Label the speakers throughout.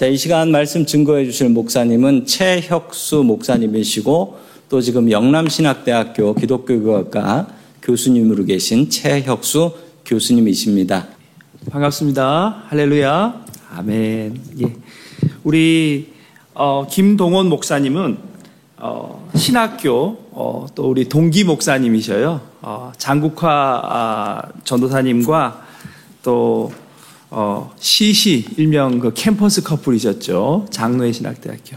Speaker 1: 자, 이 시간 말씀 증거해 주실 목사님은 최혁수 목사님이시고 또 지금 영남신학대학교 기독교교학과 교수님으로 계신 최혁수 교수님이십니다.
Speaker 2: 반갑습니다. 할렐루야. 아멘. 예. 우리 어, 김동원 목사님은 어, 신학교 어, 또 우리 동기 목사님이셔요. 어, 장국화 아, 전도사님과 또 어, 시시 일명 그 캠퍼스 커플이셨죠. 장로의 신학대학교.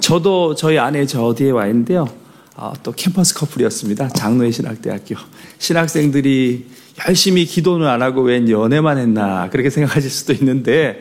Speaker 2: 저도 저희 아내 저 어디에 와 있는데요. 어, 또 캠퍼스 커플이었습니다. 장로의 신학대학교. 신학생들이 열심히 기도는 안 하고 웬 연애만 했나 그렇게 생각하실 수도 있는데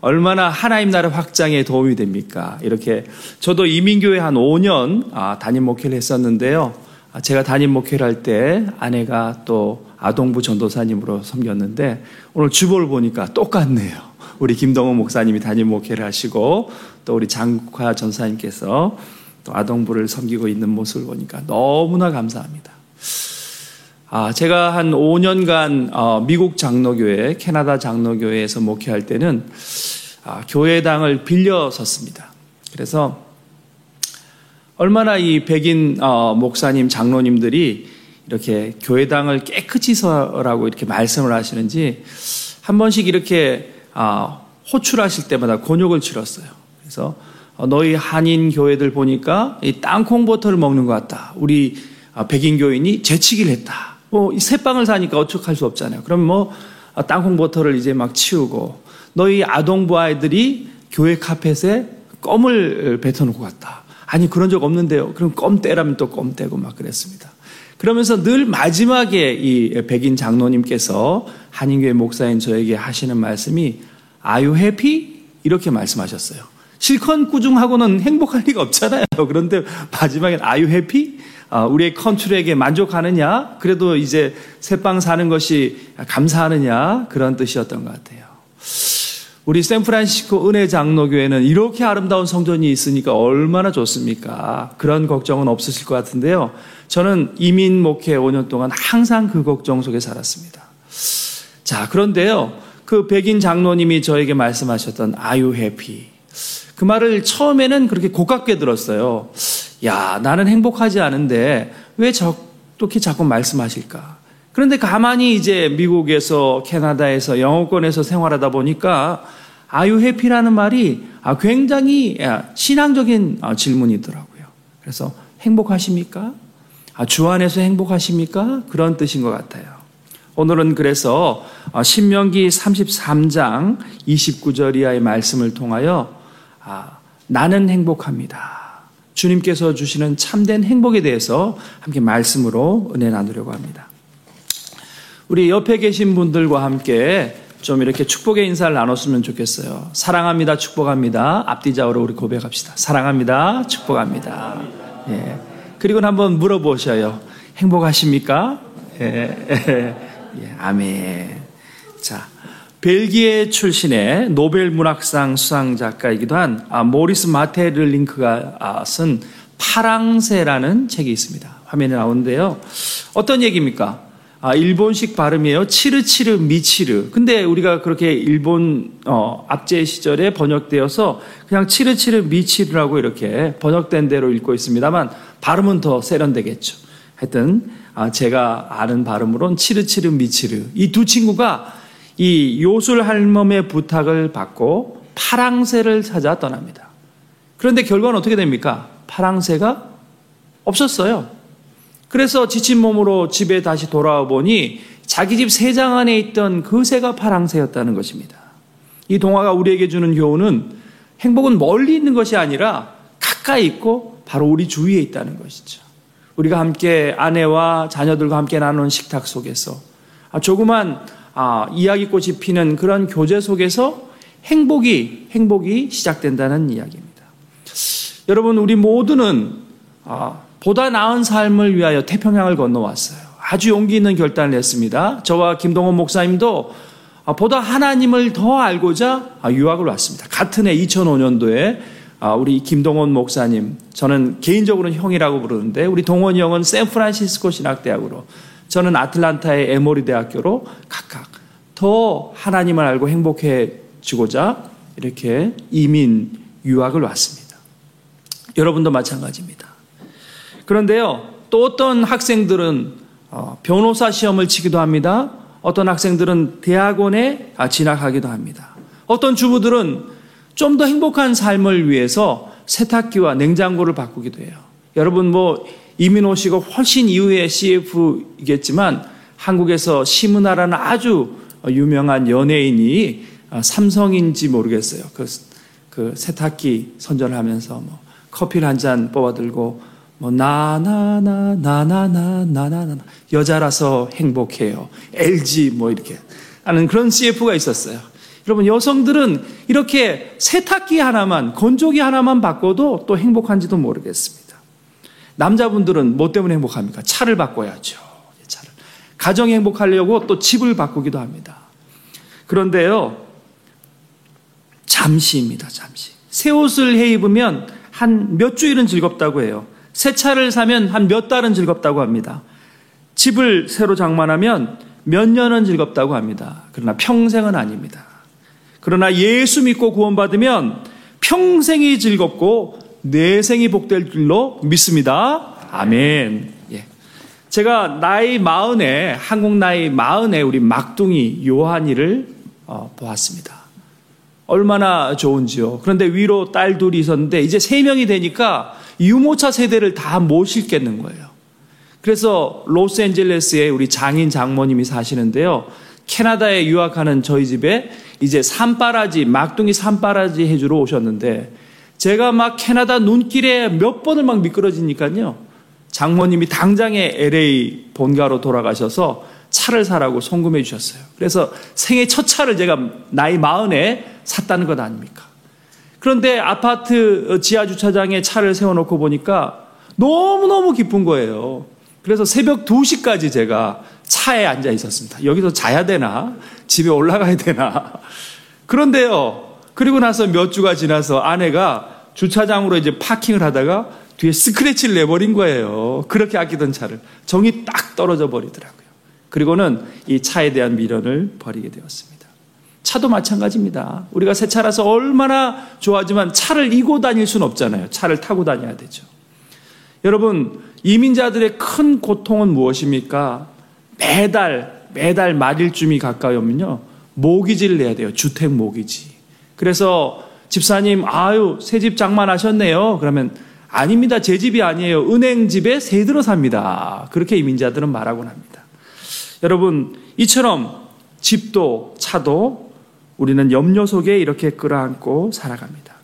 Speaker 2: 얼마나 하나님 나라 확장에 도움이 됩니까? 이렇게 저도 이민교회 한 5년 아, 담임 목회를 했었는데요. 아, 제가 담임 목회를 할 때 아내가 또 아동부 전도사님으로 섬겼는데 오늘 주보를 보니까 똑같네요. 우리 김동원 목사님이 담임 목회를 하시고 또 우리 장화 전사님께서 또 아동부를 섬기고 있는 모습을 보니까 너무나 감사합니다. 아, 제가 한 5년간 어, 미국 장로교회, 캐나다 장로교회에서 목회할 때는 아, 교회당을 빌려 섰습니다. 그래서 얼마나 이 백인 어, 목사님, 장로님들이 이렇게 교회당을 깨끗이 서라고 이렇게 말씀을 하시는지 한 번씩 이렇게 아, 호출하실 때마다 곤욕을 치렀어요. 그래서 어, 너희 한인 교회들 보니까 이 땅콩 버터를 먹는 것 같다. 우리 아, 백인 교인이 재치기를 했다. 뭐 새빵을 사니까 어떡할 수 없잖아요. 그럼 뭐 아, 땅콩 버터를 이제 막 치우고 너희 아동부 아이들이 교회 카펫에 껌을 뱉어놓고 갔다. 아니 그런 적 없는데요. 그럼 껌 떼라면 또 껌 떼고 막 그랬습니다. 그러면서 늘 마지막에 이 백인 장로님께서 한인교회 목사인 저에게 하시는 말씀이 아유 해피 이렇게 말씀하셨어요. 실컷 꾸중하고는 행복할 리가 없잖아요. 그런데 마지막엔 아유 해피 우리의 컨트롤에게 만족하느냐? 그래도 이제 새빵 사는 것이 감사하느냐? 그런 뜻이었던 것 같아요. 우리 샌프란시스코 은혜 장로교회는 이렇게 아름다운 성전이 있으니까 얼마나 좋습니까? 그런 걱정은 없으실 것 같은데요. 저는 이민 목회 5년 동안 항상 그 걱정 속에 살았습니다. 자, 그런데요. 그 백인 장로님이 저에게 말씀하셨던 아유 해피. 그 말을 처음에는 그렇게 고깝게 들었어요. 야, 나는 행복하지 않은데 왜 저렇게 자꾸 말씀하실까? 그런데 가만히 이제 미국에서 캐나다에서 영어권에서 생활하다 보니까 아유 해피라는 말이 굉장히 신앙적인 질문이더라고요. 그래서 행복하십니까? 주 안에서 행복하십니까? 그런 뜻인 것 같아요. 오늘은 그래서 신명기 33장 29절 이하의 말씀을 통하여 나는 행복합니다. 주님께서 주시는 참된 행복에 대해서 함께 말씀으로 은혜 나누려고 합니다. 우리 옆에 계신 분들과 함께 좀 이렇게 축복의 인사를 나눴으면 좋겠어요. 사랑합니다. 축복합니다. 앞뒤좌우로 우리 고백합시다. 사랑합니다. 축복합니다. 예. 그리고 한번 물어보셔요. 행복하십니까? 예. 예. 아멘. 자, 벨기에 출신의 노벨 문학상 수상 작가이기도 한 아, 모리스 마테르링크가 아, 쓴 파랑새라는 책이 있습니다. 화면에 나오는데요. 어떤 얘기입니까? 아, 일본식 발음이에요. 치르치르 미치르. 근데 우리가 그렇게 일본 어, 압제 시절에 번역되어서 그냥 치르치르 미치르라고 이렇게 번역된 대로 읽고 있습니다만 발음은 더 세련되겠죠. 하여튼 아, 제가 아는 발음으론 치르치르 미치르. 이 두 친구가 이 요술 할멈의 부탁을 받고 파랑새를 찾아 떠납니다. 그런데 결과는 어떻게 됩니까? 파랑새가 없었어요. 그래서 지친 몸으로 집에 다시 돌아와 보니 자기 집 세 장 안에 있던 그 새가 파랑새였다는 것입니다. 이 동화가 우리에게 주는 교훈은 행복은 멀리 있는 것이 아니라 가까이 있고 바로 우리 주위에 있다는 것이죠. 우리가 함께 아내와 자녀들과 함께 나누는 식탁 속에서 아, 조그만 아, 이야기꽃이 피는 그런 교제 속에서 행복이 행복이 시작된다는 이야기입니다. 여러분 우리 모두는 아, 보다 나은 삶을 위하여 태평양을 건너왔어요. 아주 용기 있는 결단을 했습니다. 저와 김동원 목사님도 보다 하나님을 더 알고자 유학을 왔습니다. 같은 해 2005년도에 우리 김동원 목사님, 저는 개인적으로는 형이라고 부르는데 우리 동원이 형은 샌프란시스코 신학대학으로, 저는 아틀란타의 에모리 대학교로 각각 더 하나님을 알고 행복해지고자 이렇게 이민 유학을 왔습니다. 여러분도 마찬가지입니다. 그런데요, 또 어떤 학생들은 어, 변호사 시험을 치기도 합니다. 어떤 학생들은 대학원에 아, 진학하기도 합니다. 어떤 주부들은 좀 더 행복한 삶을 위해서 세탁기와 냉장고를 바꾸기도 해요. 여러분 뭐 이민 오시고 훨씬 이후에 CF이겠지만 한국에서 심은하라는 아주 유명한 연예인이 아, 삼성인지 모르겠어요. 그, 그 세탁기 선전을 하면서 뭐 커피를 한 잔 뽑아들고 뭐 나나나 나나나 나나나 여자라서 행복해요. LG 뭐 이렇게 하는 그런 CF가 있었어요. 여러분 여성들은 이렇게 세탁기 하나만 건조기 하나만 바꿔도 또 행복한지도 모르겠습니다. 남자분들은 뭐 때문에 행복합니까? 차를 바꿔야죠. 차를. 가정 행복하려고 또 집을 바꾸기도 합니다. 그런데요. 잠시입니다. 잠시. 새 옷을 해 입으면 한 몇 주일은 즐겁다고 해요. 새 차를 사면 한 몇 달은 즐겁다고 합니다. 집을 새로 장만하면 몇 년은 즐겁다고 합니다. 그러나 평생은 아닙니다. 그러나 예수 믿고 구원받으면 평생이 즐겁고 내생이 복될 줄로 믿습니다. 아멘. 예. 제가 나이 마흔에, 한국 나이 마흔에 우리 막둥이 요한이를 어, 보았습니다. 얼마나 좋은지요. 그런데 위로 딸 둘이 있었는데 이제 세 명이 되니까 유모차 세대를 다못 실겠는 거예요. 그래서 로스앤젤레스에 우리 장인 장모님이 사시는데요. 캐나다에 유학하는 저희 집에 이제 산바라지, 막둥이 산바라지 해주러 오셨는데 제가 막 캐나다 눈길에 몇 번을 막 미끄러지니까요. 장모님이 당장에 LA 본가로 돌아가셔서 차를 사라고 송금해 주셨어요. 그래서 생애 첫 차를 제가 나이 마흔에 샀다는 것 아닙니까? 그런데 아파트 지하 주차장에 차를 세워놓고 보니까 너무너무 기쁜 거예요. 그래서 새벽 2시까지 제가 차에 앉아 있었습니다. 여기서 자야 되나? 집에 올라가야 되나? 그런데요. 그리고 나서 몇 주가 지나서 아내가 주차장으로 이제 파킹을 하다가 뒤에 스크래치를 내버린 거예요. 그렇게 아끼던 차를. 정이 딱 떨어져 버리더라고요. 그리고는 이 차에 대한 미련을 버리게 되었습니다. 차도 마찬가지입니다. 우리가 새 차라서 얼마나 좋아하지만 차를 이고 다닐 수는 없잖아요. 차를 타고 다녀야 되죠. 여러분, 이민자들의 큰 고통은 무엇입니까? 매달, 매달 말일쯤이 가까이 오면요. 모기지를 내야 돼요. 주택 모기지. 그래서 집사님, 아유, 새 집 장만하셨네요. 그러면 아닙니다. 제 집이 아니에요. 은행 집에 새 들어 삽니다. 그렇게 이민자들은 말하곤 합니다. 여러분, 이처럼 집도 차도 우리는 염려 속에 이렇게 끌어안고 살아갑니다.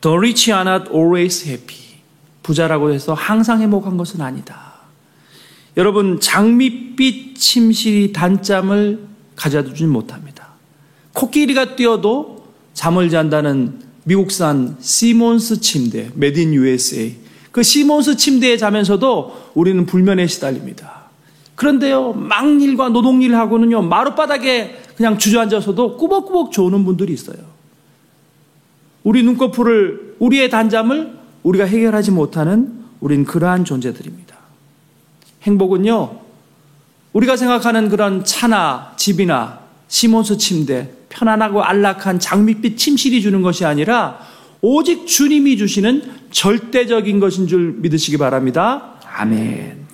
Speaker 2: The rich are not always happy. 부자라고 해서 항상 행복한 것은 아니다. 여러분, 장밋빛 침실이 단잠을 가져두지 못합니다. 코끼리가 뛰어도 잠을 잔다는 미국산 시몬스 침대, 메딘 USA. 그 시몬스 침대에 자면서도 우리는 불면에 시달립니다. 그런데요, 막일과 노동일하고는요, 마룻바닥에 그냥 주저앉아서도 꾸벅꾸벅 조는 분들이 있어요. 우리 눈꺼풀을, 우리의 단잠을 우리가 해결하지 못하는 우린 그러한 존재들입니다. 행복은요, 우리가 생각하는 그런 차나 집이나 시몬스 침대, 편안하고 안락한 장밋빛 침실이 주는 것이 아니라 오직 주님이 주시는 절대적인 것인 줄 믿으시기 바랍니다. 아멘.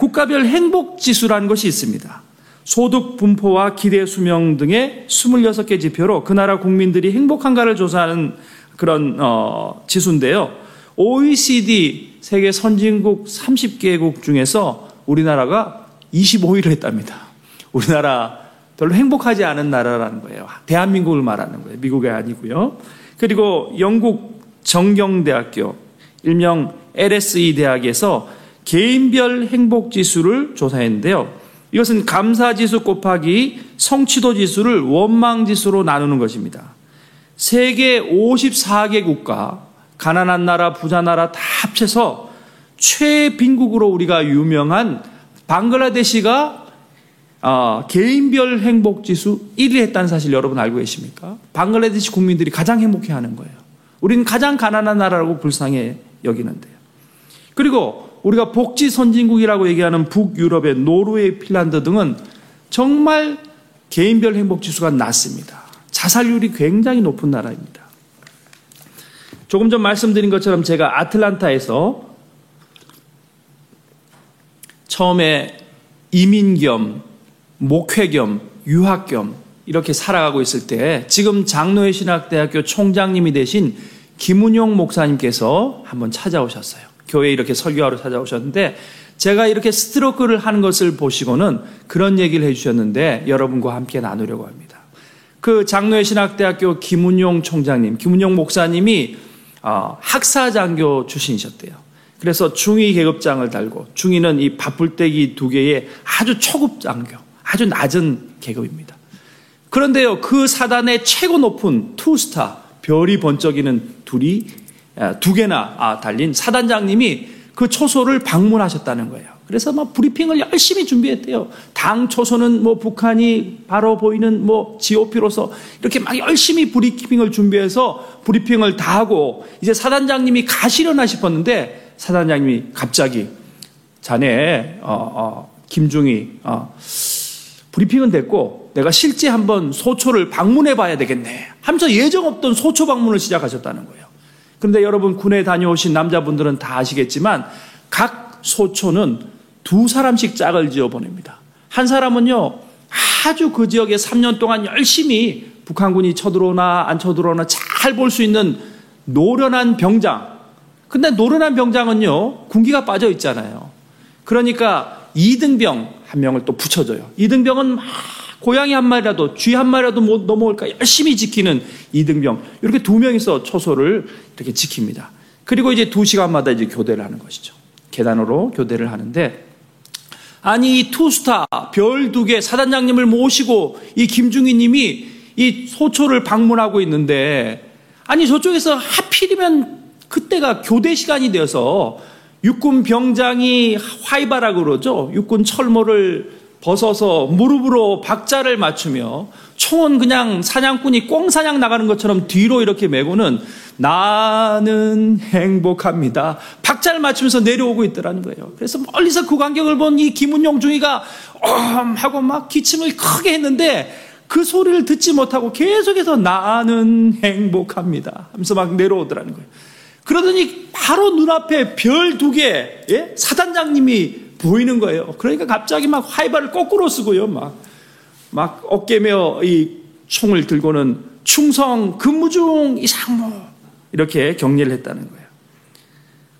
Speaker 2: 국가별 행복 지수라는 것이 있습니다. 소득 분포와 기대 수명 등의 26개 지표로 그 나라 국민들이 행복한가를 조사하는 그런 어, 지수인데요. OECD 세계 선진국 30개국 중에서 우리나라가 25위를 했답니다. 우리나라 별로 행복하지 않은 나라라는 거예요. 대한민국을 말하는 거예요. 미국이 아니고요. 그리고 영국 정경대학교 일명 LSE 대학에서 개인별 행복 지수를 조사했는데요. 이것은 감사 지수 곱하기 성취도 지수를 원망 지수로 나누는 것입니다. 세계 54개 국가, 가난한 나라, 부자 나라 다 합쳐서 최빈국으로 우리가 유명한 방글라데시가 어, 개인별 행복 지수 1위 했다는 사실 여러분 알고 계십니까? 방글라데시 국민들이 가장 행복해 하는 거예요. 우리는 가장 가난한 나라라고 불쌍해 여기는데요. 그리고 우리가 복지 선진국이라고 얘기하는 북유럽의 노르웨이, 핀란드 등은 정말 개인별 행복 지수가 낮습니다. 자살률이 굉장히 높은 나라입니다. 조금 전 말씀드린 것처럼 제가 아틀란타에서 처음에 이민 겸 목회 겸 유학 겸 이렇게 살아가고 있을 때 지금 장로회 신학대학교 총장님이 되신 김은용 목사님께서 한번 찾아오셨어요. 교회에 이렇게 설교하러 찾아오셨는데 제가 이렇게 스트로크를 하는 것을 보시고는 그런 얘기를 해주셨는데 여러분과 함께 나누려고 합니다. 그 장로회 신학대학교 김은용 총장님, 김은용 목사님이 어, 학사장교 출신이셨대요. 그래서 중위 계급장을 달고 중위는 이 밥풀떼기 두 개의 아주 초급 장교, 아주 낮은 계급입니다. 그런데요, 그 사단의 최고 높은 투스타, 별이 번쩍이는 둘이 두 개나 아, 달린 사단장님이 그 초소를 방문하셨다는 거예요. 그래서 막 브리핑을 열심히 준비했대요. 당 초소는 뭐 북한이 바로 보이는 뭐 GOP로서 이렇게 막 열심히 브리핑을 준비해서 브리핑을 다 하고 이제 사단장님이 가시려나 싶었는데 사단장님이 갑자기 자네 어, 어, 김중희 어, 브리핑은 됐고 내가 실제 한번 소초를 방문해 봐야 되겠네 하면서 예정 없던 소초 방문을 시작하셨다는 거예요. 그런데 여러분 군에 다녀오신 남자분들은 다 아시겠지만 각 소초는 두 사람씩 짝을 지어 보냅니다. 한 사람은요 아주 그 지역에 3년 동안 열심히 북한군이 쳐들어오나 안 쳐들어오나 잘 볼 수 있는 노련한 병장. 근데 노련한 병장은요 군기가 빠져 있잖아요. 그러니까 이등병 한 명을 또 붙여줘요. 이등병은 막 고양이 한 마리라도 쥐 한 마리라도 못 넘어올까 열심히 지키는 이등병 이렇게 두 명이서 초소를 이렇게 지킵니다. 그리고 이제 두 시간마다 이제 교대를 하는 것이죠. 계단으로 교대를 하는데 아니 이 투스타 별 두 개 사단장님을 모시고 이 김중희님이 이 소초를 방문하고 있는데 아니 저쪽에서 하필이면 그때가 교대 시간이 되어서 육군 병장이 화이바라 그러죠. 육군 철모를 벗어서 무릎으로 박자를 맞추며 총은 그냥 사냥꾼이 꽁사냥 나가는 것처럼 뒤로 이렇게 메고는 나는 행복합니다. 박자를 맞추면서 내려오고 있더라는 거예요. 그래서 멀리서 그 광경을 본 이 김은용 중위가 엄 하고 막 기침을 크게 했는데 그 소리를 듣지 못하고 계속해서 나는 행복합니다. 하면서 막 내려오더라는 거예요. 그러더니 바로 눈앞에 별 두 개, 예? 사단장님이 보이는 거예요. 그러니까 갑자기 막 화이바를 거꾸로 쓰고요. 막, 막 어깨며 이 총을 들고는 충성, 근무 중 이상무. 이렇게 격리를 했다는 거예요.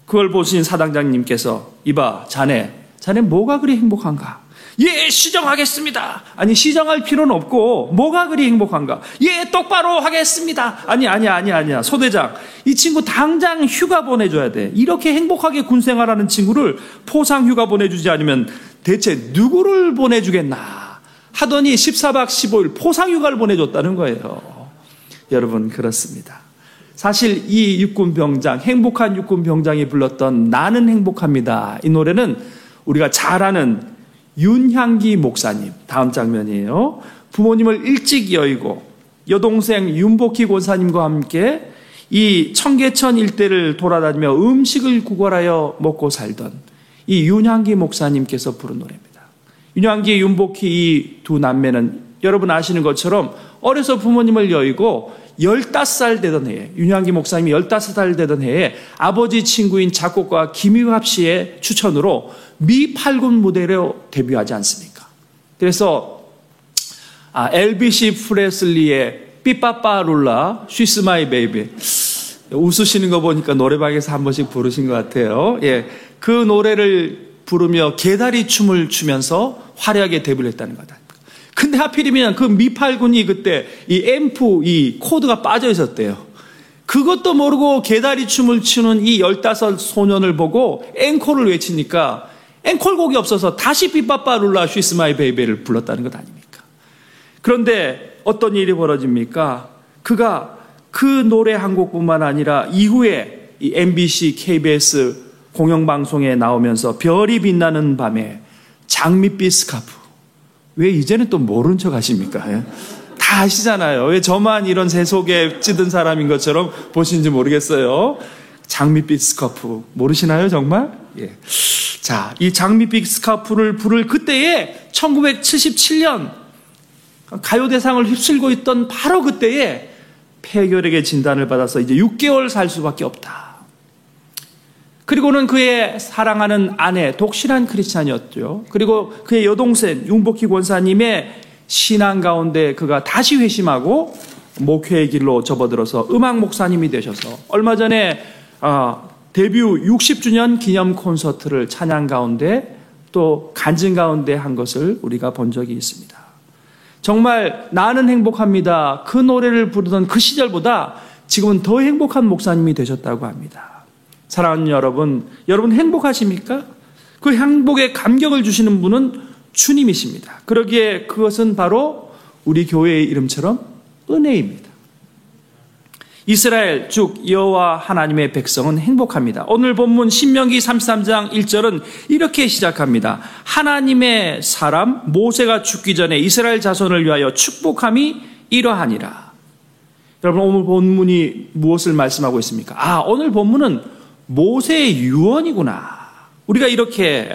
Speaker 2: 그걸 보신 사단장님께서 이봐, 자네, 자네 뭐가 그리 행복한가? 예, 시정하겠습니다. 아니, 시정할 필요는 없고, 뭐가 그리 행복한가? 예, 똑바로 하겠습니다. 아니, 아니, 아니, 아니야. 소대장, 이 친구 당장 휴가 보내줘야 돼. 이렇게 행복하게 군 생활하는 친구를 포상 휴가 보내주지 않으면 대체 누구를 보내주겠나? 하더니 14박 15일 포상 휴가를 보내줬다는 거예요. 여러분, 그렇습니다. 사실 이 육군 병장, 행복한 육군 병장이 불렀던 나는 행복합니다. 이 노래는 우리가 잘 아는 윤향기 목사님, 다음 장면이에요. 부모님을 일찍 여의고 여동생 윤복희 권사님과 함께 이 청계천 일대를 돌아다니며 음식을 구걸하여 먹고 살던 이 윤향기 목사님께서 부른 노래입니다. 윤향기, 윤복희 이 두 남매는 여러분 아시는 것처럼 어려서 부모님을 여의고 15살 되던 해에, 윤향기 목사님이 15살 되던 해에 아버지 친구인 작곡가 김유합 씨의 추천으로 미 8군 무대로 데뷔하지 않습니까? 그래서 아, 엘비스 프레슬리의 Be-Bop-A-Lula she's my baby 웃으시는 거 보니까 노래방에서 한 번씩 부르신 것 같아요. 예, 그 노래를 부르며 개다리 춤을 추면서 화려하게 데뷔를 했다는 거다. 근데 하필이면 그 미8군이 그때 이 앰프 이 코드가 빠져 있었대요. 그것도 모르고 개다리 춤을 추는 이15 소년을 보고 앵콜을 외치니까 앵콜곡이 없어서 다시 Be-Bop-A-Lula she's my baby를 불렀다는 것 아닙니까? 그런데 어떤 일이 벌어집니까? 그가 그 노래 한 곡뿐만 아니라 이후에 이 MBC, KBS 공영방송에 나오면서 별이 빛나는 밤에 장밋빛 스카프. 왜 이제는 또 모른 척 하십니까? 예? 다 아시잖아요. 왜 저만 이런 세속에 찌든 사람인 것처럼 보시는지 모르겠어요. 장밋빛 스카프. 모르시나요, 정말? 예. 자, 이 장밋빛 스카프를 부를 그때에 1977년 가요 대상을 휩쓸고 있던 바로 그때에 폐결핵의 진단을 받아서 이제 6개월 살 수밖에 없다. 그리고는 그의 사랑하는 아내, 독실한 크리스찬이었죠. 그리고 그의 여동생, 윤복희 권사님의 신앙 가운데 그가 다시 회심하고 목회의 길로 접어들어서 음악 목사님이 되셔서 얼마 전에 아, 데뷔 60주년 기념 콘서트를 찬양 가운데 또 간증 가운데 한 것을 우리가 본 적이 있습니다. 정말 나는 행복합니다. 그 노래를 부르던 그 시절보다 지금은 더 행복한 목사님이 되셨다고 합니다. 사랑하는 여러분, 여러분 행복하십니까? 그 행복에 감격을 주시는 분은 주님이십니다. 그러기에 그것은 바로 우리 교회의 이름처럼 은혜입니다. 이스라엘 쭉 여호와 하나님의 백성은 행복합니다. 오늘 본문 신명기 33장 1절은 이렇게 시작합니다. 하나님의 사람 모세가 죽기 전에 이스라엘 자손을 위하여 축복함이 이러하니라. 여러분 오늘 본문이 무엇을 말씀하고 있습니까? 아, 오늘 본문은 모세의 유언이구나. 우리가 이렇게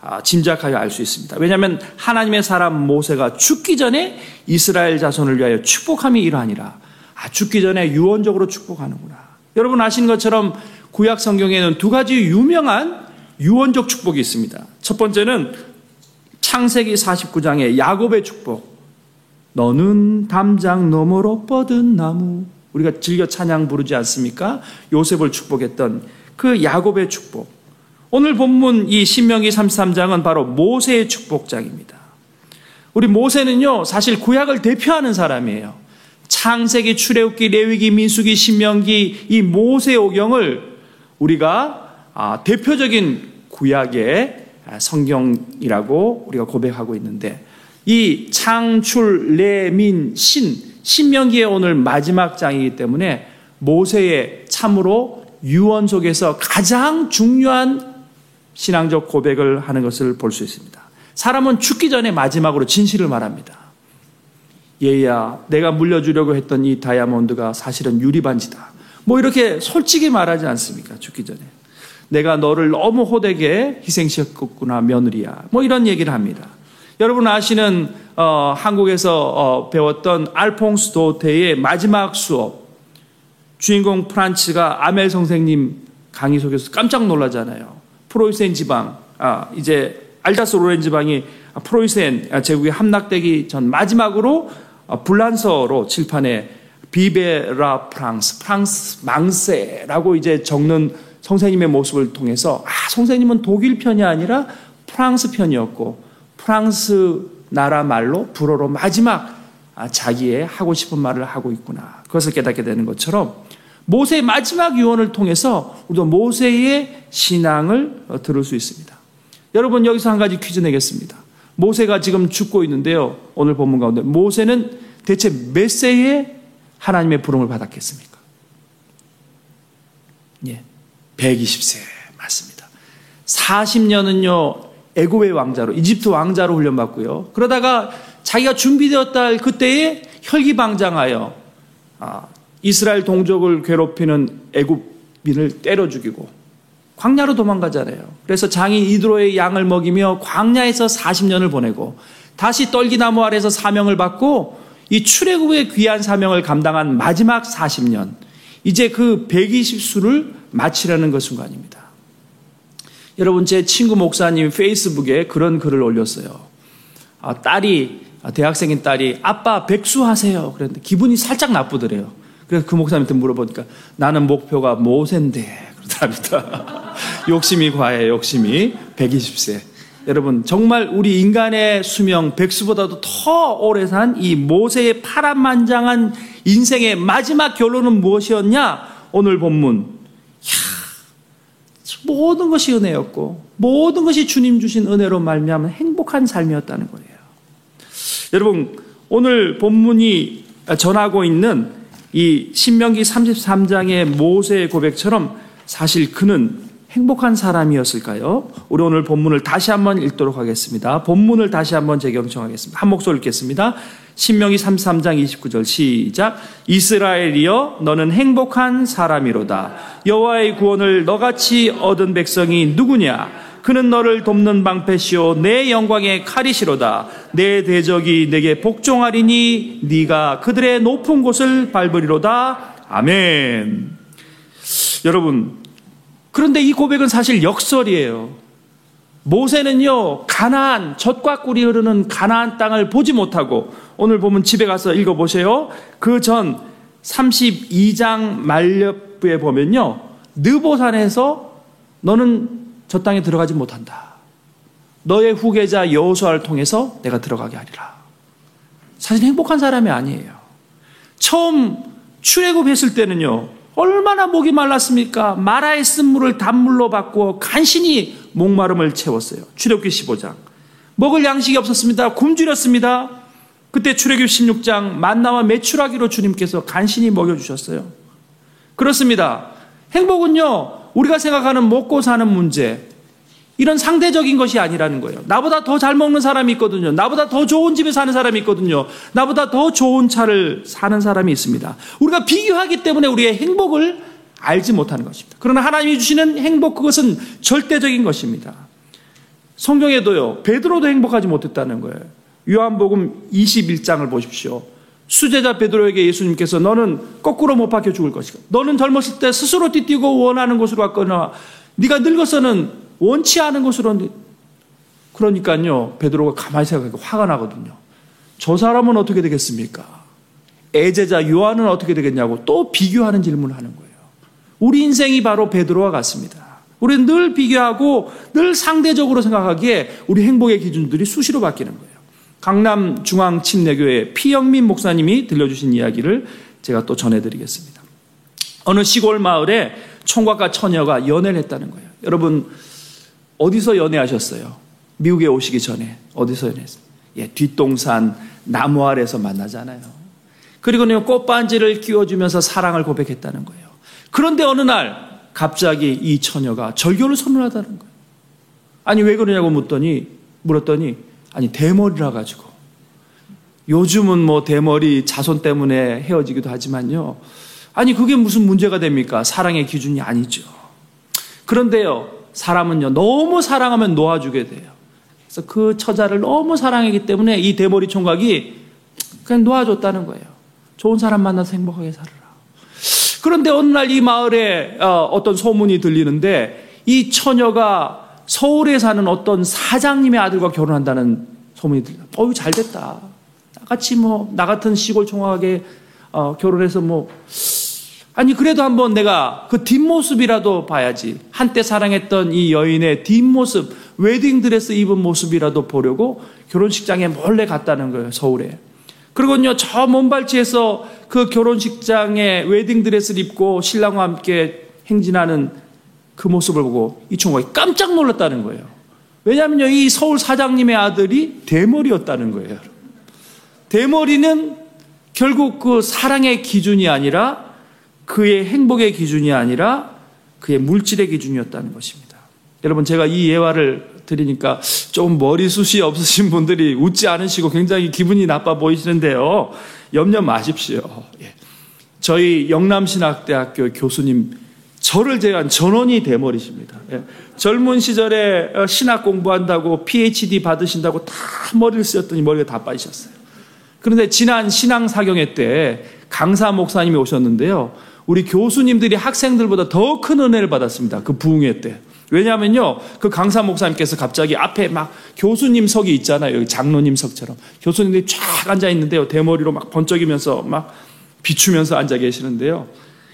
Speaker 2: 아, 짐작하여 알 수 있습니다. 왜냐하면 하나님의 사람 모세가 죽기 전에 이스라엘 자손을 위하여 축복함이 이러하니라. 아, 죽기 전에 유언적으로 축복하는구나. 여러분 아시는 것처럼 구약 성경에는 두 가지 유명한 유언적 축복이 있습니다. 첫 번째는 창세기 49장의 야곱의 축복. 너는 담장 너머로 뻗은 나무. 우리가 즐겨 찬양 부르지 않습니까? 요셉을 축복했던 그 야곱의 축복. 오늘 본문 이 신명기 33장은 바로 모세의 축복장입니다. 우리 모세는요, 사실 구약을 대표하는 사람이에요. 창세기, 출애굽기, 레위기, 민수기, 신명기 이 모세 오경을 우리가 아, 대표적인 구약의 성경이라고 우리가 고백하고 있는데 이 창출, 레민, 신, 신명기의 오늘 마지막 장이기 때문에 모세의 참으로 유언 속에서 가장 중요한 신앙적 고백을 하는 것을 볼 수 있습니다. 사람은 죽기 전에 마지막으로 진실을 말합니다. 얘야, 내가 물려주려고 했던 이 다이아몬드가 사실은 유리반지다. 뭐 이렇게 솔직히 말하지 않습니까? 죽기 전에. 내가 너를 너무 호되게 희생시켰구나, 며느리야. 뭐 이런 얘기를 합니다. 여러분 아시는 어, 한국에서 어, 배웠던 알퐁스 도테의 마지막 수업. 주인공 프란츠가 아멜 선생님 강의 속에서 깜짝 놀라잖아요. 프로이센 지방, 아, 이제 알자스 로렌 지방이 프로이센 제국에 함락되기 전 마지막으로 어, 불란서로 칠판에 비베라 프랑스, 프랑스 망세라고 이제 적는 선생님의 모습을 통해서 아, 선생님은 독일 편이 아니라 프랑스 편이었고 프랑스 나라 말로 불어로 마지막 아, 자기의 하고 싶은 말을 하고 있구나. 그것을 깨닫게 되는 것처럼 모세의 마지막 유언을 통해서 우리도 모세의 신앙을 어, 들을 수 있습니다. 여러분 여기서 한 가지 퀴즈 내겠습니다. 모세가 지금 죽고 있는데요. 오늘 본문 가운데 모세는 대체 몇 세에 하나님의 부름을 받았겠습니까? 예. 120세 맞습니다. 40년은요. 애고의 왕자로 이집트 왕자로 훈련받고요. 그러다가 자기가 준비되었다 할 그때에 혈기방장하여 아, 이스라엘 동족을 괴롭히는 애굽인을 때려 죽이고 광야로 도망가잖아요. 그래서 장인 이드로의 양을 먹이며 광야에서 40년을 보내고 다시 떨기나무 아래서 사명을 받고 이 출애굽의 귀한 사명을 감당한 마지막 40년 이제 그 120수를 마치려는 그 순간입니다. 여러분 제 친구 목사님 페이스북에 그런 글을 올렸어요. 아, 딸이 대학생인 딸이 아빠 백수하세요. 그랬는데 기분이 살짝 나쁘더래요. 그래서 그 목사님한테 물어보니까 나는 목표가 모세인데 그러답니다. 욕심이 과해 욕심이 120세. 여러분 정말 우리 인간의 수명 백수보다도 더 오래 산 이 모세의 파란만장한 인생의 마지막 결론은 무엇이었냐? 오늘 본문. 야, 모든 것이 은혜였고 모든 것이 주님 주신 은혜로 말미암은 행복한 삶이었다는 거예요. 여러분 오늘 본문이 전하고 있는 이 신명기 33장의 모세의 고백처럼 사실 그는 행복한 사람이었을까요? 우리 오늘 본문을 다시 한번 읽도록 하겠습니다. 본문을 다시 한번 재경청하겠습니다. 한 목소리 읽겠습니다. 신명기 33장 29절 시작. 이스라엘이여 너는 행복한 사람이로다. 여호와의 구원을 너같이 얻은 백성이 누구냐? 그는 너를 돕는 방패시오. 내 영광의 칼이시로다. 내 대적이 내게 복종하리니 네가 그들의 높은 곳을 밟으리로다. 아멘. 여러분 그런데 이 고백은 사실 역설이에요. 모세는요 가나안 젖과 꿀이 흐르는 가나안 땅을 보지 못하고 오늘 보면 집에 가서 읽어보세요. 그 전 32장 말렵부에 보면요 느보산에서 너는 저 땅에 들어가지 못한다. 너의 후계자 여호수아를 통해서 내가 들어가게 하리라. 사실 행복한 사람이 아니에요. 처음 출애굽했을 때는요. 얼마나 목이 말랐습니까? 마라의 쓴물을 단물로 바꾸어 간신히 목마름을 채웠어요. 출애굽기 15장. 먹을 양식이 없었습니다. 굶주렸습니다. 그때 출애굽 16장 만나와 메추라기로 주님께서 간신히 먹여 주셨어요. 그렇습니다. 행복은요, 우리가 생각하는 먹고 사는 문제, 이런 상대적인 것이 아니라는 거예요. 나보다 더 잘 먹는 사람이 있거든요. 나보다 더 좋은 집에 사는 사람이 있거든요. 나보다 더 좋은 차를 사는 사람이 있습니다. 우리가 비교하기 때문에 우리의 행복을 알지 못하는 것입니다. 그러나 하나님이 주시는 행복 그것은 절대적인 것입니다. 성경에도요. 베드로도 행복하지 못했다는 거예요. 요한복음 21장을 보십시오. 수제자 베드로에게 예수님께서 너는 거꾸로 못 박혀 죽을 것이다. 너는 젊었을 때 스스로 뛰뛰고 원하는 곳으로 갔거나 네가 늙어서는 원치 않은 곳으로 그러니까요. 베드로가 가만히 생각하니까 화가 나거든요. 저 사람은 어떻게 되겠습니까? 애제자 요한은 어떻게 되겠냐고 또 비교하는 질문을 하는 거예요. 우리 인생이 바로 베드로와 같습니다. 우리는 늘 비교하고 늘 상대적으로 생각하기에 우리 행복의 기준들이 수시로 바뀌는 거예요. 강남 중앙침례교회 피영민 목사님이 들려주신 이야기를 제가 또 전해드리겠습니다. 어느 시골 마을에 총각과 처녀가 연애를 했다는 거예요. 여러분 어디서 연애하셨어요? 미국에 오시기 전에 어디서 연애했어요? 예, 뒷동산 나무 아래서 만나잖아요. 그리고는 꽃반지를 끼워주면서 사랑을 고백했다는 거예요. 그런데 어느 날 갑자기 이 처녀가 절교를 선언하다는 거예요. 아니 왜 그러냐고 묻더니 물었더니 아니 대머리라 가지고 요즘은 뭐 대머리 자손 때문에 헤어지기도 하지만요. 아니 그게 무슨 문제가 됩니까? 사랑의 기준이 아니죠. 그런데요. 사람은요. 너무 사랑하면 놓아주게 돼요. 그래서 그 처자를 너무 사랑하기 때문에 이 대머리 총각이 그냥 놓아줬다는 거예요. 좋은 사람 만나서 행복하게 살아라. 그런데 어느 날 이 마을에 어, 어떤 소문이 들리는데 이 처녀가 서울에 사는 어떤 사장님의 아들과 결혼한다는 소문이 들려. 어유 잘 됐다. 나같이 뭐 나 같은 시골 총각에 어, 결혼해서 뭐 아니 그래도 한번 내가 그 뒷모습이라도 봐야지. 한때 사랑했던 이 여인의 뒷모습, 웨딩 드레스 입은 모습이라도 보려고 결혼식장에 몰래 갔다는 거예요. 서울에. 그리고요 저 먼발치에서 그 결혼식장에 웨딩 드레스를 입고 신랑과 함께 행진하는 그 모습을 보고 이 총각이 깜짝 놀랐다는 거예요. 왜냐하면요, 이 서울 사장님의 아들이 대머리였다는 거예요. 대머리는 결국 그 사랑의 기준이 아니라 그의 행복의 기준이 아니라 그의 물질의 기준이었다는 것입니다. 여러분, 제가 이 예화를 드리니까 좀 머리숱이 없으신 분들이 웃지 않으시고 굉장히 기분이 나빠 보이시는데요. 염려 마십시오. 예. 저희 영남신학대학교 교수님 저를 제한 전원이 대머리십니다. 예. 젊은 시절에 어, 신학 공부한다고 PhD 받으신다고 다 머리를 쓰였더니 머리가 다 빠지셨어요. 그런데 지난 신앙 사경회 때 강사 목사님이 오셨는데요. 우리 교수님들이 학생들보다 더 큰 은혜를 받았습니다. 그 부흥회 때. 왜냐하면요, 그 강사 목사님께서 갑자기 앞에 막 교수님 석이 있잖아요. 여기 장로님 석처럼. 교수님들이 쫙 앉아 있는데요. 대머리로 막 번쩍이면서 막 비추면서 앉아 계시는데요.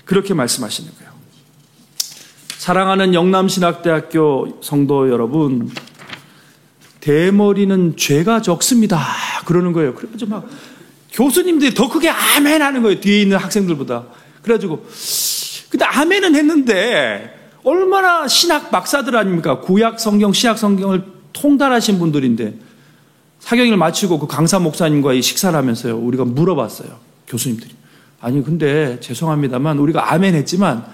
Speaker 2: 그렇게 말씀하시는 거예요. 사랑하는 영남신학대학교 성도 여러분, 대머리는 죄가 적습니다. 그러는 거예요. 그래가지고 막 교수님들이 더 크게 아멘 하는 거예요. 뒤에 있는 학생들보다. 그래가지고, 근데 아멘은 했는데, 얼마나 신학 박사들 아닙니까? 구약 성경, 신약 성경을 통달하신 분들인데, 사경을 마치고 그 강사 목사님과의 식사를 하면서요. 우리가 물어봤어요. 교수님들이. 아니, 근데 죄송합니다만, 우리가 아멘 했지만,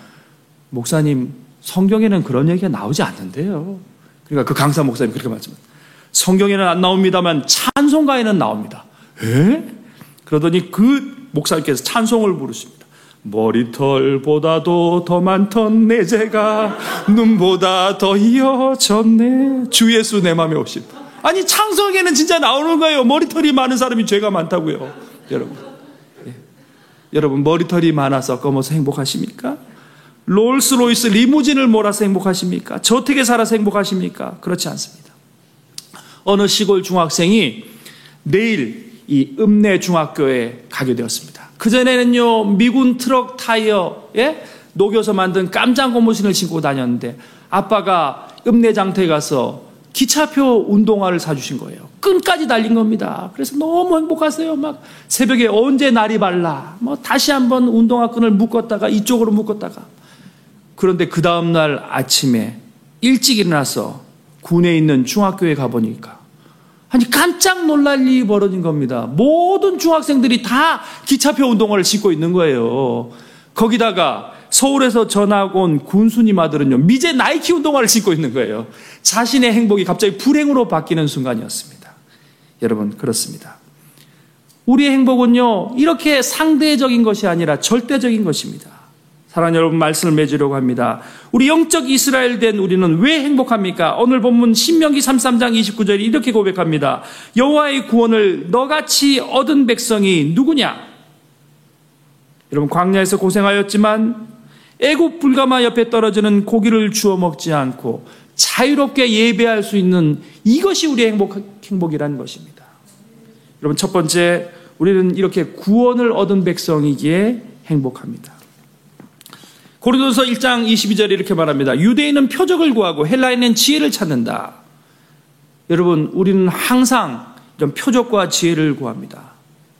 Speaker 2: 목사님, 성경에는 그런 얘기가 나오지 않는데요. 그러니까 그 강사 목사님 그렇게 말씀합니다. 성경에는 안 나옵니다만 찬송가에는 나옵니다. 에? 그러더니 그 목사님께서 찬송을 부르십니다. 머리털보다도 더 많던 내 죄가 눈보다 더 이어졌네. 주 예수 내 맘에 오십다. 아니 창성에는 진짜 나오는 거예요. 머리털이 많은 사람이 죄가 많다고요. 여러분. 예. 여러분 머리털이 많아서 검어서 행복하십니까? 롤스로이스 리무진을 몰아서 행복하십니까? 저택에 살아서 행복하십니까? 그렇지 않습니다. 어느 시골 중학생이 내일 이 읍내 중학교에 가게 되었습니다. 그전에는요, 미군 트럭 타이어에 녹여서 만든 깜장 고무신을 신고 다녔는데 아빠가 읍내 장터에 가서 기차표 운동화를 사주신 거예요. 끈까지 달린 겁니다. 그래서 너무 행복하세요. 막 새벽에 언제 날이 발라. 뭐 다시 한번 운동화 끈을 묶었다가 이쪽으로 묶었다가. 그런데 그 다음날 아침에 일찍 일어나서 군에 있는 중학교에 가보니까 아니 깜짝 놀랄 일이 벌어진 겁니다. 모든 중학생들이 다 기차표 운동화를 신고 있는 거예요. 거기다가 서울에서 전학 온 군수님 아들은요, 미제 나이키 운동화를 신고 있는 거예요. 자신의 행복이 갑자기 불행으로 바뀌는 순간이었습니다. 여러분, 그렇습니다. 우리의 행복은요, 이렇게 상대적인 것이 아니라 절대적인 것입니다. 사랑하는 여러분, 말씀을 맺으려고 합니다. 우리 영적 이스라엘 된 우리는 왜 행복합니까? 오늘 본문 신명기 33장 29절이 이렇게 고백합니다. 여호와의 구원을 너같이 얻은 백성이 누구냐? 여러분 광야에서 고생하였지만 애굽 불가마 옆에 떨어지는 고기를 주워 먹지 않고 자유롭게 예배할 수 있는 이것이 우리의 행복, 행복이라는 것입니다. 여러분, 첫 번째, 우리는 이렇게 구원을 얻은 백성이기에 행복합니다. 고린도서 1장 22절에 이렇게 말합니다. 유대인은 표적을 구하고 헬라인은 지혜를 찾는다. 여러분, 우리는 항상 이런 표적과 지혜를 구합니다.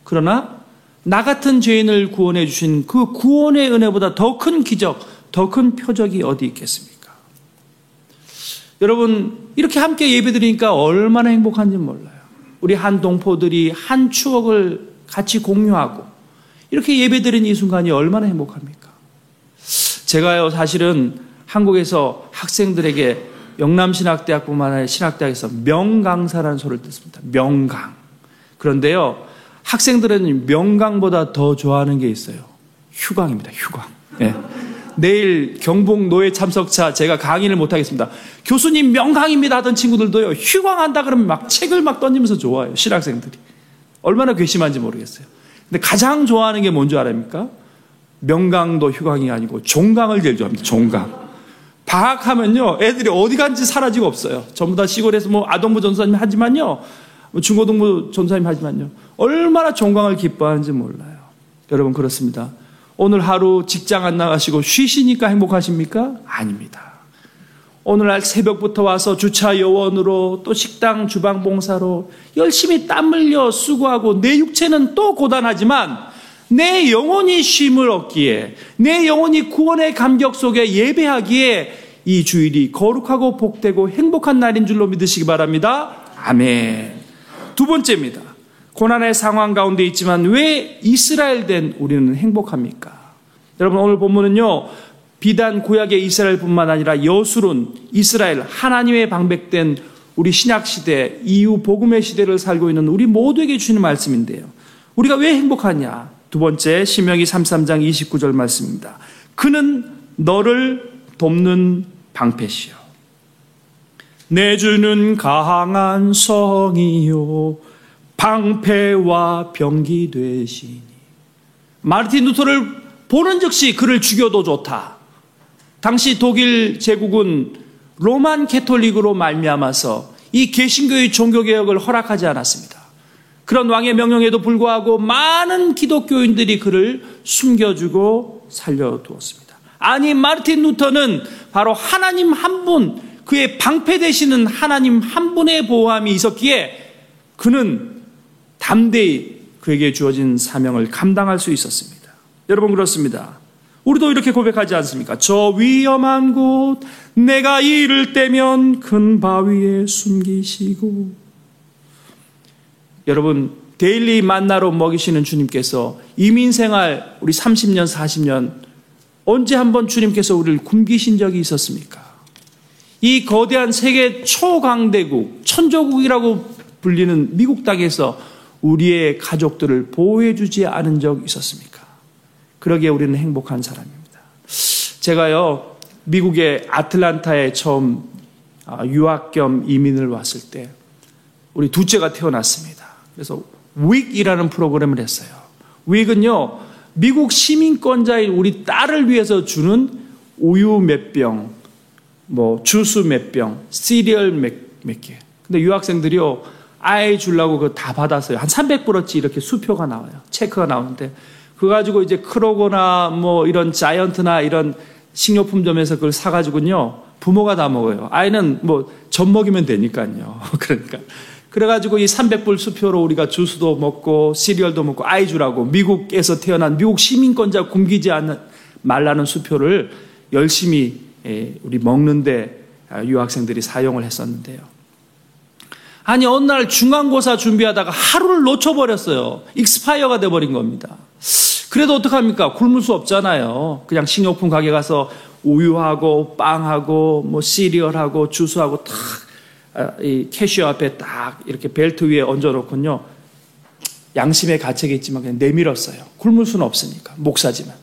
Speaker 2: 그러나 나 같은 죄인을 구원해 주신 그 구원의 은혜보다 더 큰 기적, 더 큰 표적이 어디 있겠습니까? 여러분, 이렇게 함께 예배 드리니까 얼마나 행복한지 몰라요. 우리 한 동포들이 한 추억을 같이 공유하고 이렇게 예배 드리는 이 순간이 얼마나 행복합니까? 제가요, 사실은 한국에서 학생들에게 영남신학대학뿐만 아니라 신학대학에서 명강사라는 소리를 듣습니다. 명강. 그런데요, 학생들은 명강보다 더 좋아하는 게 있어요. 휴강입니다. 휴강. 네. 내일 경북 노예 참석차 제가 강의를 못 하겠습니다. 교수님 명강입니다 하던 친구들도요. 휴강한다 그러면 막 책을 막 던지면서 좋아해요. 실학생들이. 얼마나 괘씸한지 모르겠어요. 근데 가장 좋아하는 게 뭔지 알아닙니까? 명강도 휴강이 아니고 종강을 제일 좋아합니다. 종강. 방학하면요. 애들이 어디 간지 사라지고 없어요. 전부 다 시골에서 뭐 아동부 전사님 하지만요. 뭐 중고등부 전사님 하지만요. 얼마나 종강을 기뻐하는지 몰라요. 여러분 그렇습니다. 오늘 하루 직장 안 나가시고 쉬시니까 행복하십니까? 아닙니다. 오늘날 새벽부터 와서 주차 요원으로 또 식당 주방 봉사로 열심히 땀 흘려 수고하고 내 육체는 또 고단하지만 내 영혼이 쉼을 얻기에 내 영혼이 구원의 감격 속에 예배하기에 이 주일이 거룩하고 복되고 행복한 날인 줄로 믿으시기 바랍니다. 아멘. 두 번째입니다. 고난의 상황 가운데 있지만 왜 이스라엘 된 우리는 행복합니까? 여러분 오늘 본문은요. 비단 구약의 이스라엘뿐만 아니라 여술은 이스라엘 하나님의 방백된 우리 신약 시대 이후 복음의 시대를 살고 있는 우리 모두에게 주시는 말씀인데요. 우리가 왜 행복하냐? 두 번째 신명기 33장 29절 말씀입니다. 그는 너를 돕는 방패시요. 내 주는 강한 성이요 방패와 병기 되시니 마르틴 루터를 보는 즉시 그를 죽여도 좋다. 당시 독일 제국은 로만 캐톨릭으로 말미암아서 이 개신교의 종교 개혁을 허락하지 않았습니다. 그런 왕의 명령에도 불구하고 많은 기독교인들이 그를 숨겨주고 살려두었습니다. 아니 마르틴 루터는 바로 하나님 한 분, 그의 방패 되시는 하나님 한 분의 보호함이 있었기에 그는 담대히 그에게 주어진 사명을 감당할 수 있었습니다. 여러분 그렇습니다. 우리도 이렇게 고백하지 않습니까? 저 위험한 곳 내가 이를 때면 큰 바위에 숨기시고 여러분 데일리 만나로 먹이시는 주님께서 이민 생활 우리 30년 40년 언제 한번 주님께서 우리를 굶기신 적이 있었습니까? 이 거대한 세계 초강대국 천조국이라고 불리는 미국 땅에서 우리의 가족들을 보호해 주지 않은 적 있었습니까? 그러기에 우리는 행복한 사람입니다. 제가요, 미국의 아틀란타에 처음 아, 유학 겸 이민을 왔을 때 우리 둘째가 태어났습니다. 그래서 윅이라는 프로그램을 했어요. 윅은요, 미국 시민권자인 우리 딸을 위해서 주는 우유 몇 병, 뭐 주스 몇 병, 시리얼 몇, 몇 개. 근데 유학생들이요, 아이 주려고 그 다 받았어요. 한 300불어치 이렇게 수표가 나와요. 체크가 나오는데. 그거 가지고 이제 크로거나 뭐 이런 자이언트나 이런 식료품점에서 그걸 사가지고요. 부모가 다 먹어요. 아이는 뭐 젖 먹이면 되니까요. 그러니까. 그래가지고 이 300불 수표로 우리가 주스도 먹고 시리얼도 먹고 아이 주라고 미국에서 태어난 미국 시민권자 굶기지 말라는 수표를 열심히 예, 우리 먹는데 아, 유학생들이 사용을 했었는데요. 아니 어느 날 중간고사 준비하다가 하루를 놓쳐버렸어요. 익스파이어가 돼버린 겁니다. 그래도 어떡합니까? 굶을 수 없잖아요. 그냥 식료품 가게 가서 우유하고 빵하고 뭐 시리얼하고 주스하고 탁 아, 이 cashier 앞에 딱 이렇게 벨트 위에 얹어놓군요. 양심의 가책이 있지만 그냥 내밀었어요. 굶을 수는 없으니까 목사지만.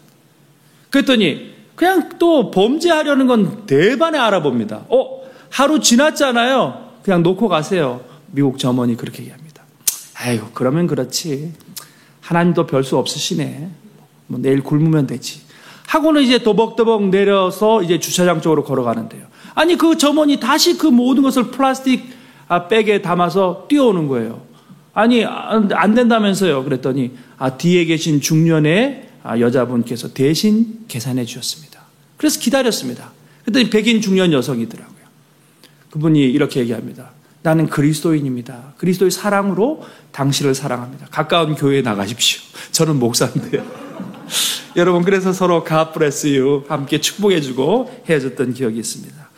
Speaker 2: 그랬더니 그냥 또 범죄하려는 건 대반에 알아봅니다. 어 하루 지났잖아요. 그냥 놓고 가세요. 미국 점원이 그렇게 얘기합니다. 아이고 그러면 그렇지. 하나님도 별 수 없으시네. 뭐 내일 굶으면 되지. 하고는 이제 도벅도벅 내려서 이제 주차장 쪽으로 걸어가는데요. 아니 그 점원이 다시 그 모든 것을 플라스틱 아, 백에 담아서 뛰어오는 거예요. 아니 안 된다면서요. 그랬더니 아, 뒤에 계신 중년의 아, 여자분께서 대신 계산해 주셨습니다. 그래서 기다렸습니다. 그랬더니 백인 중년 여성이더라고요. 그분이 이렇게 얘기합니다. 나는 그리스도인입니다. 그리스도의 사랑으로 당신을 사랑합니다. 가까운 교회에 나가십시오. 저는 목사인데요. 여러분 그래서 서로 you 함께 축복해주고 헤어졌던 기억이 있습니다.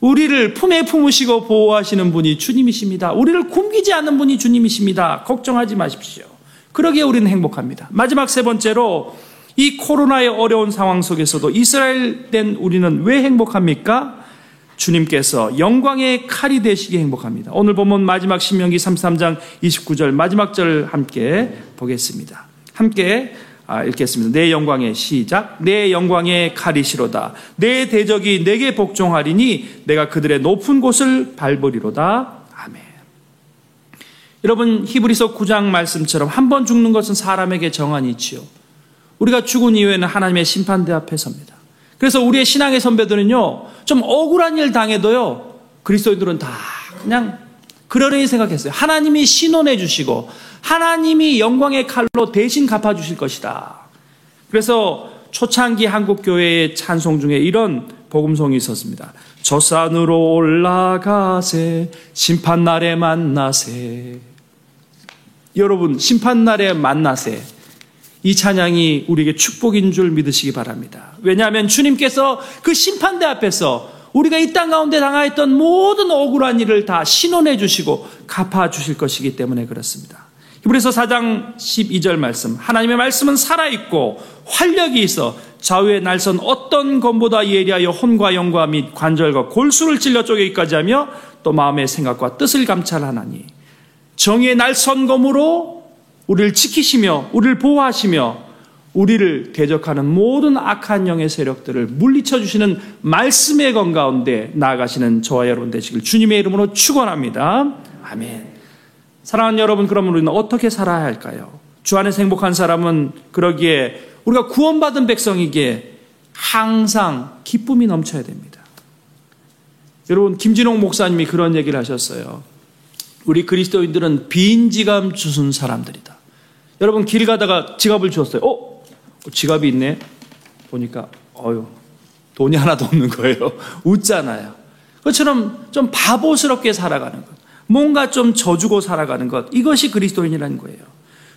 Speaker 2: 우리를 품에 품으시고 보호하시는 분이 주님이십니다. 우리를 굶기지 않는 분이 주님이십니다. 걱정하지 마십시오. 그러기에 우리는 행복합니다. 마지막 세 번째로 이 코로나의 어려운 상황 속에서도 이스라엘 된 우리는 왜 행복합니까? 주님께서 영광의 칼이 되시기 행복합니다. 오늘 보면 마지막 신명기 33장 29절 마지막 절 함께 보겠습니다. 함께 아, 읽겠습니다. 내 영광의 시작. 내 영광의 칼이시로다. 내 대적이 내게 복종하리니 내가 그들의 높은 곳을 밟으리로다. 아멘. 여러분 히브리서 9장 말씀처럼 한 번 죽는 것은 사람에게 정한이 있지요. 우리가 죽은 이후에는 하나님의 심판대 앞에 섭니다. 그래서 우리의 신앙의 선배들은요, 좀 억울한 일 당해도요, 그리스도인들은 다 그냥 그러려니 생각했어요. 하나님이 신원해 주시고, 하나님이 영광의 칼로 대신 갚아주실 것이다. 그래서 초창기 한국교회의 찬송 중에 이런 복음송이 있었습니다. 저 산으로 올라가세, 심판날에 만나세. 여러분, 심판날에 만나세. 이 찬양이 우리에게 축복인 줄 믿으시기 바랍니다. 왜냐하면 주님께서 그 심판대 앞에서 우리가 이 땅 가운데 당하였던 모든 억울한 일을 다 신원해 주시고 갚아 주실 것이기 때문에 그렇습니다. 히브리서 4장 12절 말씀. 하나님의 말씀은 살아있고 활력이 있어 좌우의 날선 어떤 검보다 예리하여 혼과 영과 및 관절과 골수를 찔러 쪼개기까지 하며 또 마음의 생각과 뜻을 감찰하나니 정의 날선 검으로 우리를 지키시며 우리를 보호하시며 우리를 대적하는 모든 악한 영의 세력들을 물리쳐 주시는 말씀의 건 가운데 나아가시는 저와 여러분 되시길 주님의 이름으로 축원합니다. 아멘. 사랑하는 여러분, 그러면 우리는 어떻게 살아야 할까요? 주 안에서 행복한 사람은 그러기에 우리가 구원받은 백성이기에 항상 기쁨이 넘쳐야 됩니다. 여러분, 김진홍 목사님이 그런 얘기를 하셨어요. 우리 그리스도인들은 빈 지갑 주순 사람들이다. 여러분 길 가다가 지갑을 주었어요. 어? 지갑이 있네. 보니까 어유 돈이 하나도 없는 거예요. 웃잖아요. 그처럼 좀 바보스럽게 살아가는 것. 뭔가 좀 져주고 살아가는 것. 이것이 그리스도인이라는 거예요.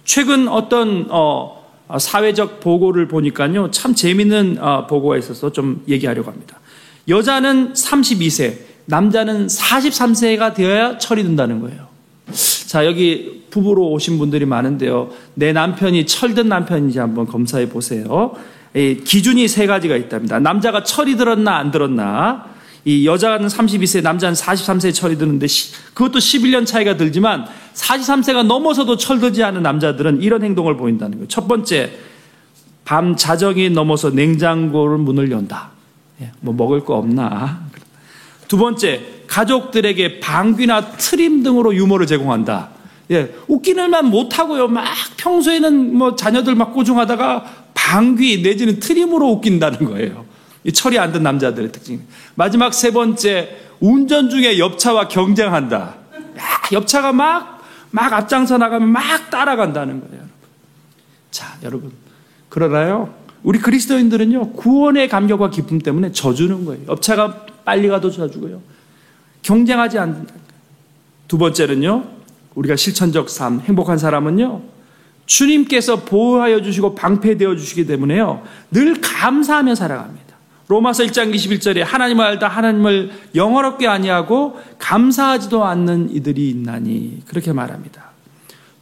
Speaker 2: 최근 어떤 어, 사회적 보고를 보니까요. 참 재밌는 어, 보고가 있어서 좀 얘기하려고 합니다. 여자는 32세, 남자는 43세가 되어야 처리된다는 거예요. 자, 여기 부부로 오신 분들이 많은데요. 내 남편이 철든 남편인지 한번 검사해 보세요. 기준이 세 가지가 있답니다. 남자가 철이 들었나 안 들었나. 이 여자는 32세, 남자는 43세에 철이 드는데 그것도 11년 차이가 들지만 43세가 넘어서도 철들지 않은 남자들은 이런 행동을 보인다는 거예요. 첫 번째, 밤 자정이 넘어서 냉장고를 문을 연다. 예, 뭐 먹을 거 없나? 두 번째, 가족들에게 방귀나 트림 등으로 유머를 제공한다. 예, 웃기는 만 못하고요. 막 평소에는 뭐 자녀들 막 꼬중하다가 방귀 내지는 트림으로 웃긴다는 거예요. 이 철이 안 든 남자들의 특징. 마지막 세 번째, 운전 중에 옆차와 경쟁한다. 야, 옆차가 막, 막 앞장서 나가면 막 따라간다는 거예요. 여러분. 자, 여러분. 그러나요? 우리 그리스도인들은요, 구원의 감격과 기쁨 때문에 져주는 거예요. 옆차가 빨리 가도 져주고요. 경쟁하지 않는다. 두 번째는요, 우리가 실천적 삶, 행복한 사람은요, 주님께서 보호하여 주시고 방패되어 주시기 때문에요, 늘 감사하며 살아갑니다. 로마서 1장 21절에 하나님을 알다 하나님을 영어롭게 아니하고 감사하지도 않는 이들이 있나니 그렇게 말합니다.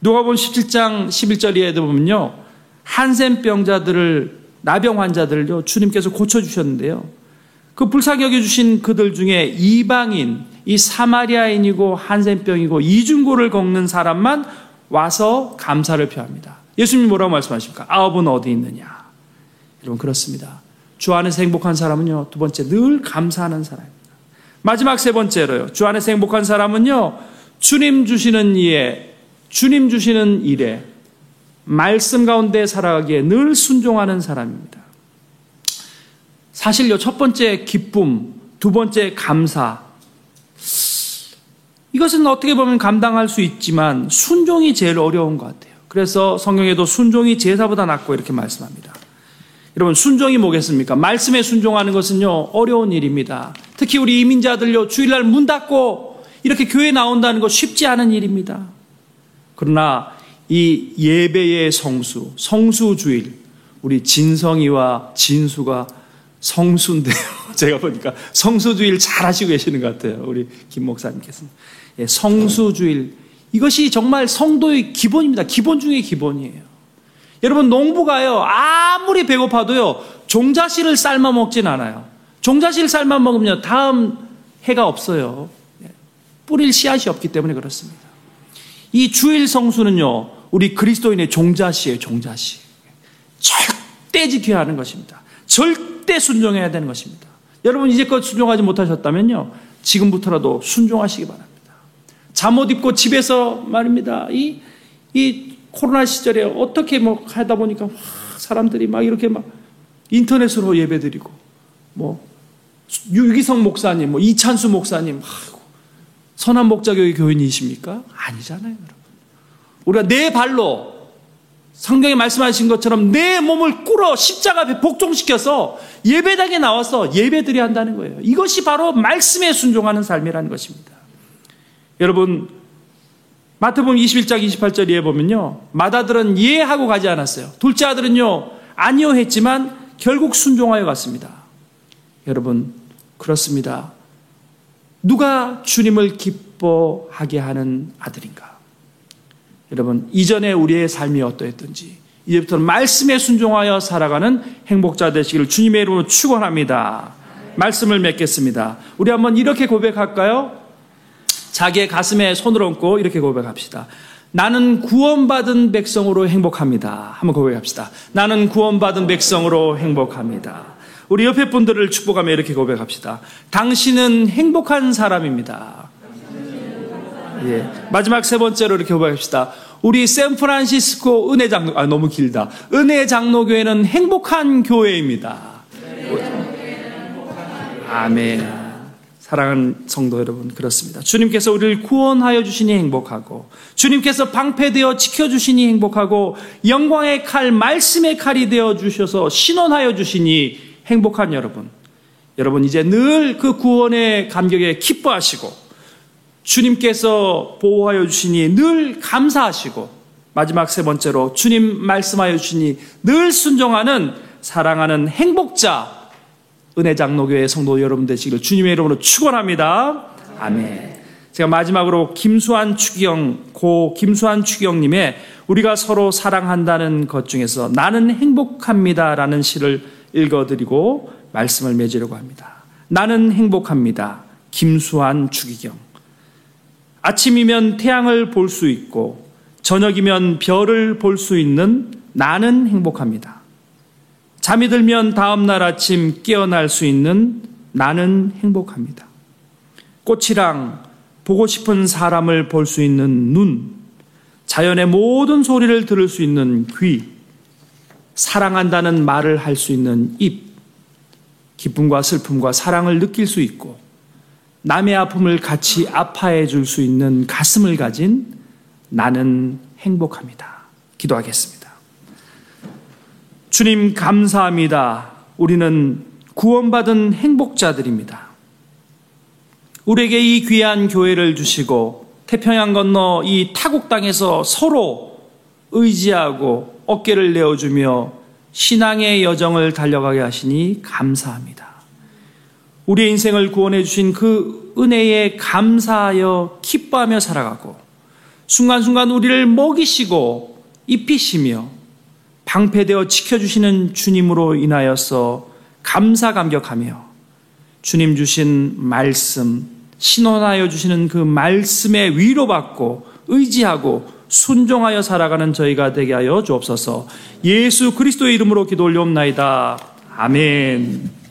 Speaker 2: 누가복음 17장 11절에 보면요. 한센병자들을 나병 환자들을요. 주님께서 고쳐 주셨는데요. 그 여겨 주신 그들 중에 이방인, 이 사마리아인이고 한센병이고 이중고를 겪는 사람만 와서 감사를 표합니다. 예수님 뭐라고 말씀하십니까? 아홉은 어디 있느냐? 여러분 그렇습니다. 주 안에서 행복한 사람은요, 두 번째, 늘 감사하는 사람입니다. 마지막 세 번째로요, 주 안에서 행복한 사람은요, 주님 주시는 이에, 주님 주시는 일에, 말씀 가운데 살아가기에 늘 순종하는 사람입니다. 사실요, 첫 번째 기쁨, 두 번째 감사. 이것은 어떻게 보면 감당할 수 있지만 순종이 제일 어려운 것 같아요. 그래서 성경에도 순종이 제사보다 낫고 이렇게 말씀합니다. 여러분 순종이 뭐겠습니까? 말씀에 순종하는 것은요 어려운 일입니다. 특히 우리 이민자들요 주일날 문 닫고 이렇게 교회 나온다는 거 쉽지 않은 일입니다. 그러나 이 예배의 성수, 성수 주일, 우리 진성이와 진수가 성수인데요. 제가 보니까 성수 주일 잘 하시고 계시는 것 같아요. 우리 김 목사님께서. 예, 성수 주일. 이것이 정말 성도의 기본입니다. 기본 중의 기본이에요. 여러분 농부가요 아무리 배고파도요 종자씨를 삶아 먹진 않아요. 종자씨를 삶아 먹으면 다음 해가 없어요. 뿌릴 씨앗이 없기 때문에 그렇습니다. 이 주일 성수는요 우리 그리스도인의 종자씨예요 종자씨. 절대 지켜야 하는 것입니다. 절대 순종해야 되는 것입니다. 여러분 이제껏 순종하지 못하셨다면요 지금부터라도 순종하시기 바랍니다. 잠옷 입고 집에서 말입니다. 이, 이 코로나 시절에 어떻게 뭐 하다 보니까 사람들이 막 이렇게 막 인터넷으로 예배드리고 뭐 유기성 목사님, 뭐 이찬수 목사님, 아이고, 선한 목자교회 교인이십니까? 아니잖아요, 여러분. 우리가 내 발로 성경에 말씀하신 것처럼 내 몸을 꿇어 십자가 복종시켜서 예배당에 나와서 예배드려야 한다는 거예요. 이것이 바로 말씀에 순종하는 삶이라는 것입니다. 여러분, 마태복음 21장 28절에 보면요. 마다들은 예 하고 가지 않았어요. 둘째 아들은요. 아니요 했지만 결국 순종하여 갔습니다. 여러분 그렇습니다. 누가 주님을 기뻐하게 하는 아들인가? 여러분 이전에 우리의 삶이 어떠했던지 이제부터는 말씀에 순종하여 살아가는 행복자 되시기를 주님의 이름으로 축원합니다. 말씀을 맺겠습니다. 우리 한번 이렇게 고백할까요? 자기의 가슴에 손을 얹고 이렇게 고백합시다. 나는 구원받은 백성으로 행복합니다. 한번 고백합시다. 나는 구원받은 백성으로 행복합니다. 우리 옆에 분들을 축복하며 이렇게 고백합시다. 당신은 행복한 사람입니다. 예. 마지막 세 번째로 이렇게 고백합시다. 우리 샌프란시스코 은혜 장로, 아, 너무 길다. 은혜 장로교회는 행복한 교회입니다. 아멘. 사랑하는 성도 여러분, 그렇습니다. 주님께서 우리를 구원하여 주시니 행복하고, 주님께서 방패되어 지켜주시니 행복하고, 영광의 칼, 말씀의 칼이 되어 주셔서 신원하여 주시니 행복한 여러분. 여러분, 이제 늘 그 구원의 감격에 기뻐하시고, 주님께서 보호하여 주시니 늘 감사하시고, 마지막 세 번째로 주님 말씀하여 주시니 늘 순종하는 사랑하는 행복자, 은혜 장로교회 성도 여러분 되시기를 주님의 이름으로 축원합니다. 아멘. 제가 마지막으로 김수환 추경 고 김수환 추경님의 우리가 서로 사랑한다는 것 중에서 나는 행복합니다라는 시를 읽어드리고 말씀을 맺으려고 합니다. 나는 행복합니다. 김수환 추기경. 아침이면 태양을 볼 수 있고 저녁이면 별을 볼 수 있는 나는 행복합니다. 잠이 들면 다음날 아침 깨어날 수 있는 나는 행복합니다. 꽃이랑 보고 싶은 사람을 볼 수 있는 눈, 자연의 모든 소리를 들을 수 있는 귀, 사랑한다는 말을 할 수 있는 입, 기쁨과 슬픔과 사랑을 느낄 수 있고, 남의 아픔을 같이 아파해 줄 수 있는 가슴을 가진 나는 행복합니다. 기도하겠습니다. 주님, 감사합니다. 우리는 구원받은 행복자들입니다. 우리에게 이 귀한 교회를 주시고 태평양 건너 이 타국 땅에서 서로 의지하고 어깨를 내어주며 신앙의 여정을 달려가게 하시니 감사합니다. 우리의 인생을 구원해 주신 그 은혜에 감사하여 기뻐하며 살아가고 순간순간 우리를 먹이시고 입히시며 방패되어 지켜주시는 주님으로 인하여서 감사 감격하며 주님 주신 말씀, 신원하여 주시는 그 말씀에 위로받고 의지하고 순종하여 살아가는 저희가 되게 하여 주옵소서 예수 그리스도의 이름으로 기도 올려옵나이다. 아멘.